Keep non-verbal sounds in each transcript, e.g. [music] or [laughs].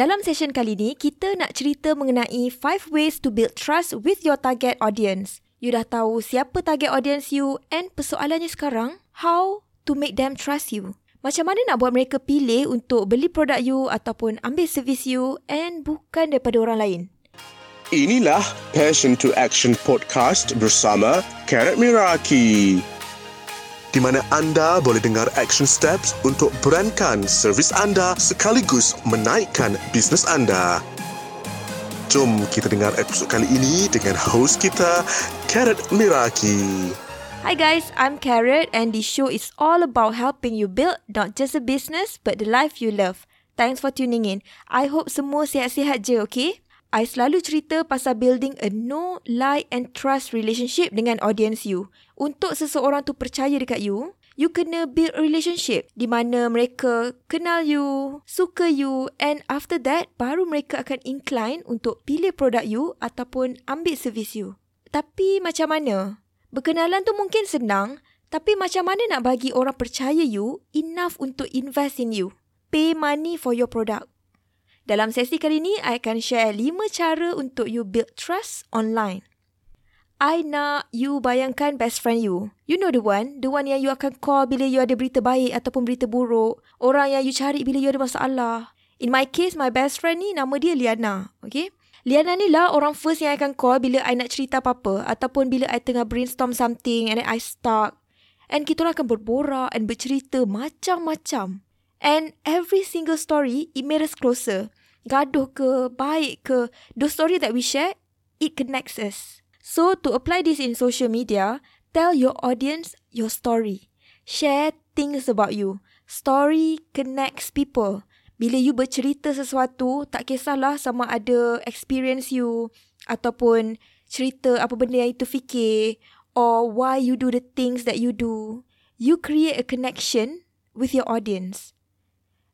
Dalam session kali ni, kita nak cerita mengenai 5 ways to build trust with your target audience. You dah tahu siapa target audience you and persoalannya sekarang, how to make them trust you. Macam mana nak buat mereka pilih untuk beli produk you ataupun ambil servis you and bukan daripada orang lain. Inilah Passion to Action Podcast bersama Karat Miraki di mana anda boleh dengar action steps untuk brandkan servis anda sekaligus menaikkan bisnes anda. Jom kita dengar episod kali ini dengan host kita, Carrot Miraki. Hi guys, I'm Carrot and this show is all about helping you build not just a business but the life you love. Thanks for tuning in. I hope semua sihat-sihat je, okay? I selalu cerita pasal building a no, like and trust relationship dengan audience you. Untuk seseorang tu percaya dekat you, you kena build a relationship di mana mereka kenal you, suka you and after that, baru mereka akan incline untuk pilih produk you ataupun ambil servis you. Tapi macam mana? Berkenalan tu mungkin senang, tapi macam mana nak bagi orang percaya you enough untuk invest in you? Pay money for your product. Dalam sesi kali ini, I akan share 5 cara untuk you build trust online. I nak you bayangkan best friend you. You know the one? The one yang you akan call bila you ada berita baik ataupun berita buruk. Orang yang you cari bila you ada masalah. In my case, my best friend ni nama dia Liana. Okay? Liana ni lah orang first yang I akan call bila I nak cerita apa-apa. Ataupun bila I tengah brainstorm something and then I stuck. And kita orang akan berborak and bercerita macam-macam. And every single story, it made us closer gaduh ke, baik ke, the story that we share, it connects us. So, to apply this in social media, tell your audience your story. Share things about you. Story connects people. Bila you bercerita sesuatu, tak kisahlah sama ada experience you ataupun cerita apa benda yang itu fikir or why you do the things that you do. You create a connection with your audience.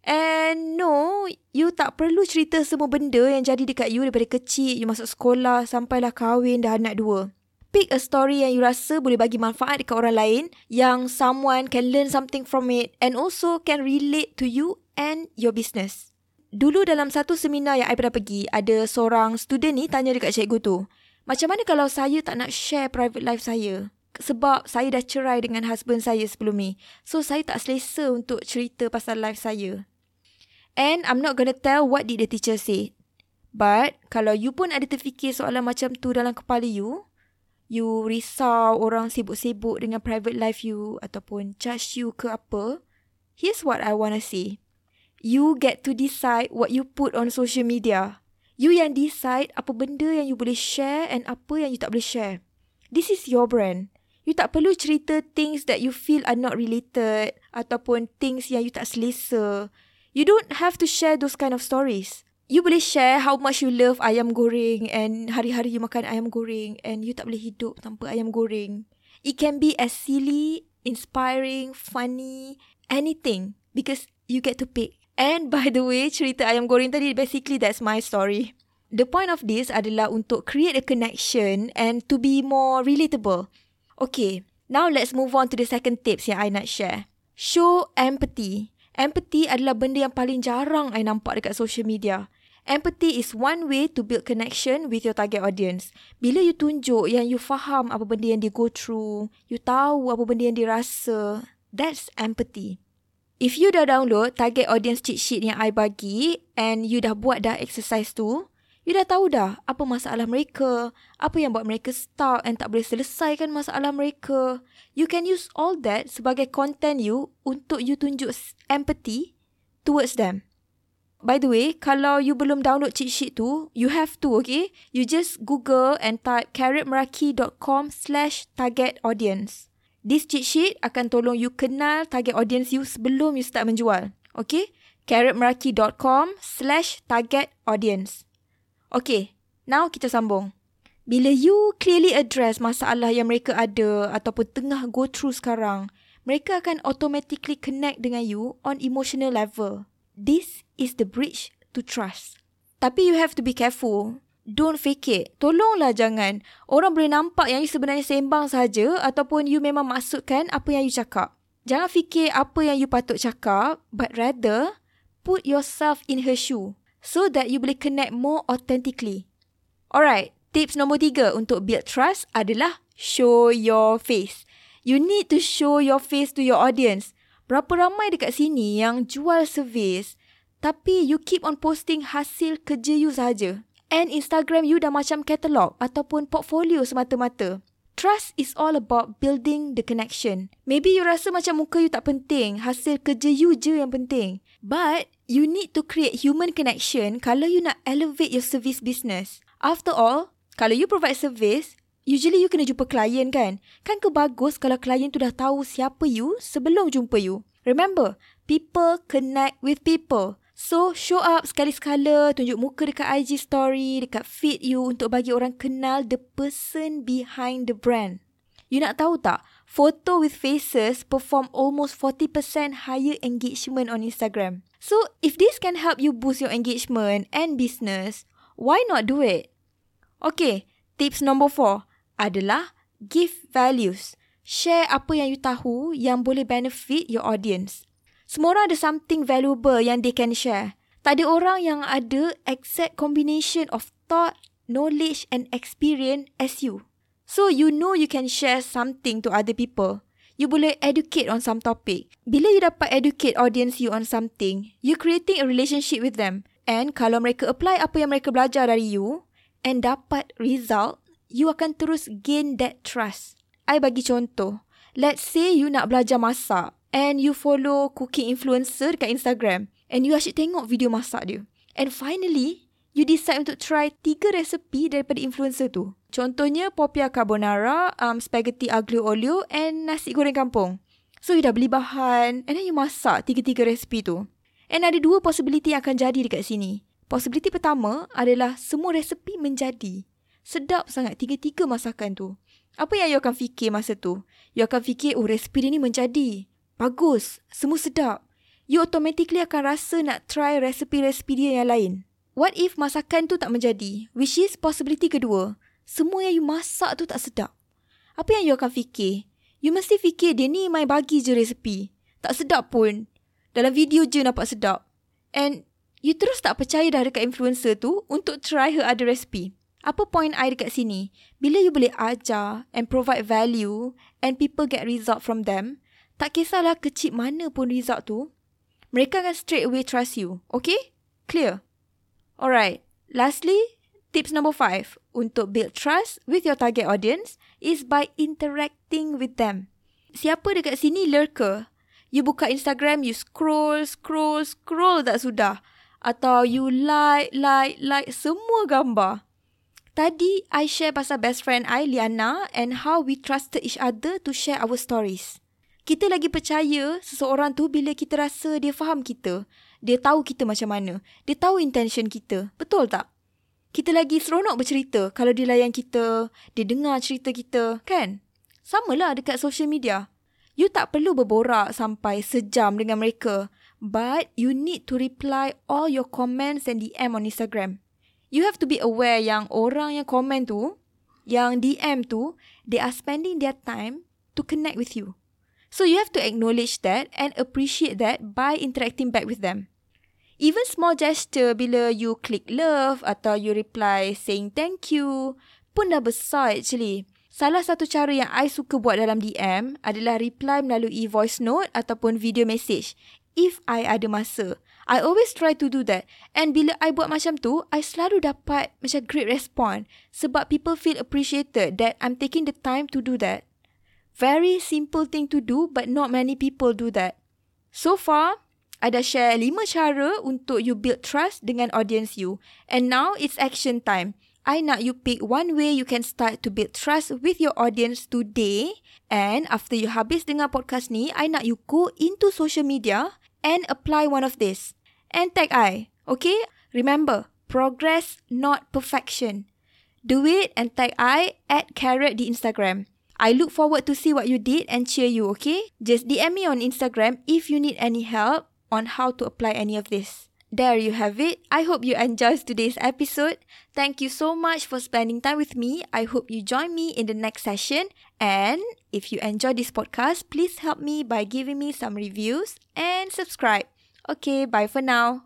And no, you tak perlu cerita semua benda yang jadi dekat you daripada kecil, you masuk sekolah, sampailah kahwin dah anak dua. Pick a story yang you rasa boleh bagi manfaat dekat orang lain, yang someone can learn something from it and also can relate to you and your business. Dulu dalam satu seminar yang I pernah pergi, ada seorang student ni tanya dekat cikgu tu, macam mana kalau saya tak nak share private life saya? Sebab saya dah cerai dengan husband saya sebelum ni. So, saya tak selesa untuk cerita pasal life saya. And I'm not gonna tell what did the teacher say. But kalau you pun ada terfikir soalan macam tu dalam kepala you, you risau orang sibuk-sibuk dengan private life you ataupun judge you ke apa, here's what I wanna say. You get to decide what you put on social media. You yang decide apa benda yang you boleh share and apa yang you tak boleh share. This is your brand. You tak perlu cerita things that you feel are not related ataupun things yang you tak selesa. You don't have to share those kind of stories. You boleh share how much you love ayam goreng and hari-hari you makan ayam goreng and you tak boleh hidup tanpa ayam goreng. It can be as silly, inspiring, funny, anything because you get to pick. And [laughs] by the way, cerita ayam goreng tadi basically that's my story. The point of this adalah untuk create a connection and to be more relatable. Okay, now let's move on to the second tips yang I nak share. Show empathy. Empathy adalah benda yang paling jarang I nampak dekat social media. Empathy is one way to build connection with your target audience. Bila you tunjuk yang you faham apa benda yang dia go through, you tahu apa benda yang dia rasa, that's empathy. If you dah download target audience cheat sheet yang I bagi and you dah buat dah exercise tu, you dah tahu dah apa masalah mereka, apa yang buat mereka stuck and tak boleh selesaikan masalah mereka. You can use all that sebagai content you untuk you tunjuk empathy towards them. By the way, kalau you belum download cheat sheet tu, you have to, okay? You just Google and type carrotmeraki.com slash target audience. This cheat sheet akan tolong you kenal target audience you sebelum you start menjual. Okay? carrotmeraki.com slash target audience. Okay, now kita sambung. Bila you clearly address masalah yang mereka ada ataupun tengah go through sekarang, mereka akan automatically connect dengan you on emotional level. This is the bridge to trust. Tapi you have to be careful. Don't fake it. Tolonglah jangan. Orang boleh nampak yang you sebenarnya sembang saja ataupun you memang maksudkan apa yang you cakap. Jangan fikir apa yang you patut cakap, but rather put yourself in her shoe. So that you boleh connect more authentically. Alright, tips nombor tiga untuk build trust adalah show your face. You need to show your face to your audience. Berapa ramai dekat sini yang jual servis tapi you keep on posting hasil kerja you saja. And Instagram you dah macam katalog ataupun portfolio semata-mata. Trust is all about building the connection. Maybe you rasa macam muka you tak penting, hasil kerja you je yang penting. But you need to create human connection kalau you nak elevate your service business. After all, kalau you provide service, usually you kena jumpa klien kan? Kan ke bagus kalau klien tu dah tahu siapa you sebelum jumpa you? Remember, people connect with people. So, show up sekali-sekala, tunjuk muka dekat IG story, dekat feed you untuk bagi orang kenal the person behind the brand. You nak tahu tak? Photo with faces perform almost 40% higher engagement on Instagram. So, if this can help you boost your engagement and business, why not do it? Okay, tips number four adalah give values. Share apa yang you tahu yang boleh benefit your audience. Semua orang ada something valuable yang they can share. Tak ada orang yang ada exact combination of thought, knowledge and experience as you. So you know you can share something to other people. You boleh educate on some topic. Bila you dapat educate audience you on something, you creating a relationship with them. And kalau mereka apply apa yang mereka belajar dari you and dapat result, you akan terus gain that trust. I bagi contoh. Let's say you nak belajar masak and you follow cooking influencer dekat Instagram and you asyik tengok video masak dia. And finally, you decide untuk try tiga resepi daripada influencer tu. Contohnya, popia carbonara, um, spaghetti aglio olio and nasi goreng kampung. So, you dah beli bahan and then you masak tiga-tiga resepi tu. And ada dua possibility yang akan jadi dekat sini. Possibility pertama adalah semua resepi menjadi. Sedap sangat tiga-tiga masakan tu. Apa yang you akan fikir masa tu? You akan fikir, oh resepi dia ni menjadi. Bagus, semua sedap. You automatically akan rasa nak try resepi-resepi dia yang lain. What if masakan tu tak menjadi? Which is possibility kedua. Semua yang you masak tu tak sedap. Apa yang you akan fikir? You mesti fikir dia ni main bagi je resepi. Tak sedap pun. Dalam video je nampak sedap. And you terus tak percaya dah dekat influencer tu untuk try her other recipe. Apa point I dekat sini? Bila you boleh ajar and provide value and people get result from them, tak kisahlah kecil mana pun result tu, mereka akan straight away trust you. Okay? Clear? Alright. Lastly, tips number five untuk build trust with your target audience is by interacting with them. Siapa dekat sini lurker? You buka Instagram, you scroll, scroll, scroll tak sudah. Atau you like, like, like semua gambar. Tadi, I share pasal best friend I, Liana, and how we trusted each other to share our stories kita lagi percaya seseorang tu bila kita rasa dia faham kita. Dia tahu kita macam mana. Dia tahu intention kita. Betul tak? Kita lagi seronok bercerita kalau dia layan kita, dia dengar cerita kita, kan? Sama lah dekat social media. You tak perlu berborak sampai sejam dengan mereka. But you need to reply all your comments and DM on Instagram. You have to be aware yang orang yang komen tu, yang DM tu, they are spending their time to connect with you. So you have to acknowledge that and appreciate that by interacting back with them. Even small gesture bila you click love atau you reply saying thank you pun dah besar actually. Salah satu cara yang I suka buat dalam DM adalah reply melalui voice note ataupun video message. If I ada masa. I always try to do that. And bila I buat macam tu, I selalu dapat macam great response. Sebab people feel appreciated that I'm taking the time to do that. Very simple thing to do but not many people do that. So far, I dah share lima cara untuk you build trust dengan audience you. And now it's action time. I nak you pick one way you can start to build trust with your audience today. And after you habis dengar podcast ni, I nak you go into social media and apply one of this. And tag I, okay? Remember, progress not perfection. Do it and tag I at carrot di Instagram. I look forward to see what you did and cheer you, okay? Just DM me on Instagram if you need any help on how to apply any of this. There you have it. I hope you enjoyed today's episode. Thank you so much for spending time with me. I hope you join me in the next session. And if you enjoy this podcast, please help me by giving me some reviews and subscribe. Okay, bye for now.